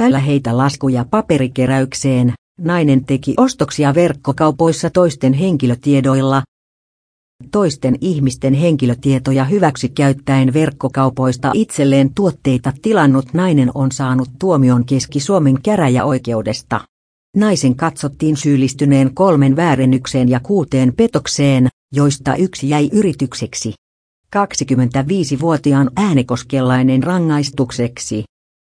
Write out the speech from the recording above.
Älä heitä laskuja paperikeräykseen, nainen teki ostoksia verkkokaupoissa toisten henkilötiedoilla. Toisten ihmisten henkilötietoja hyväksi käyttäen verkkokaupoista itselleen tuotteita tilannut nainen on saanut tuomion Keski-Suomen käräjäoikeudesta. Naisen katsottiin syyllistyneen kolmen väärennykseen ja kuuteen petokseen, joista yksi jäi yritykseksi. 25-vuotiaan äänekoskelainen rangaistukseksi.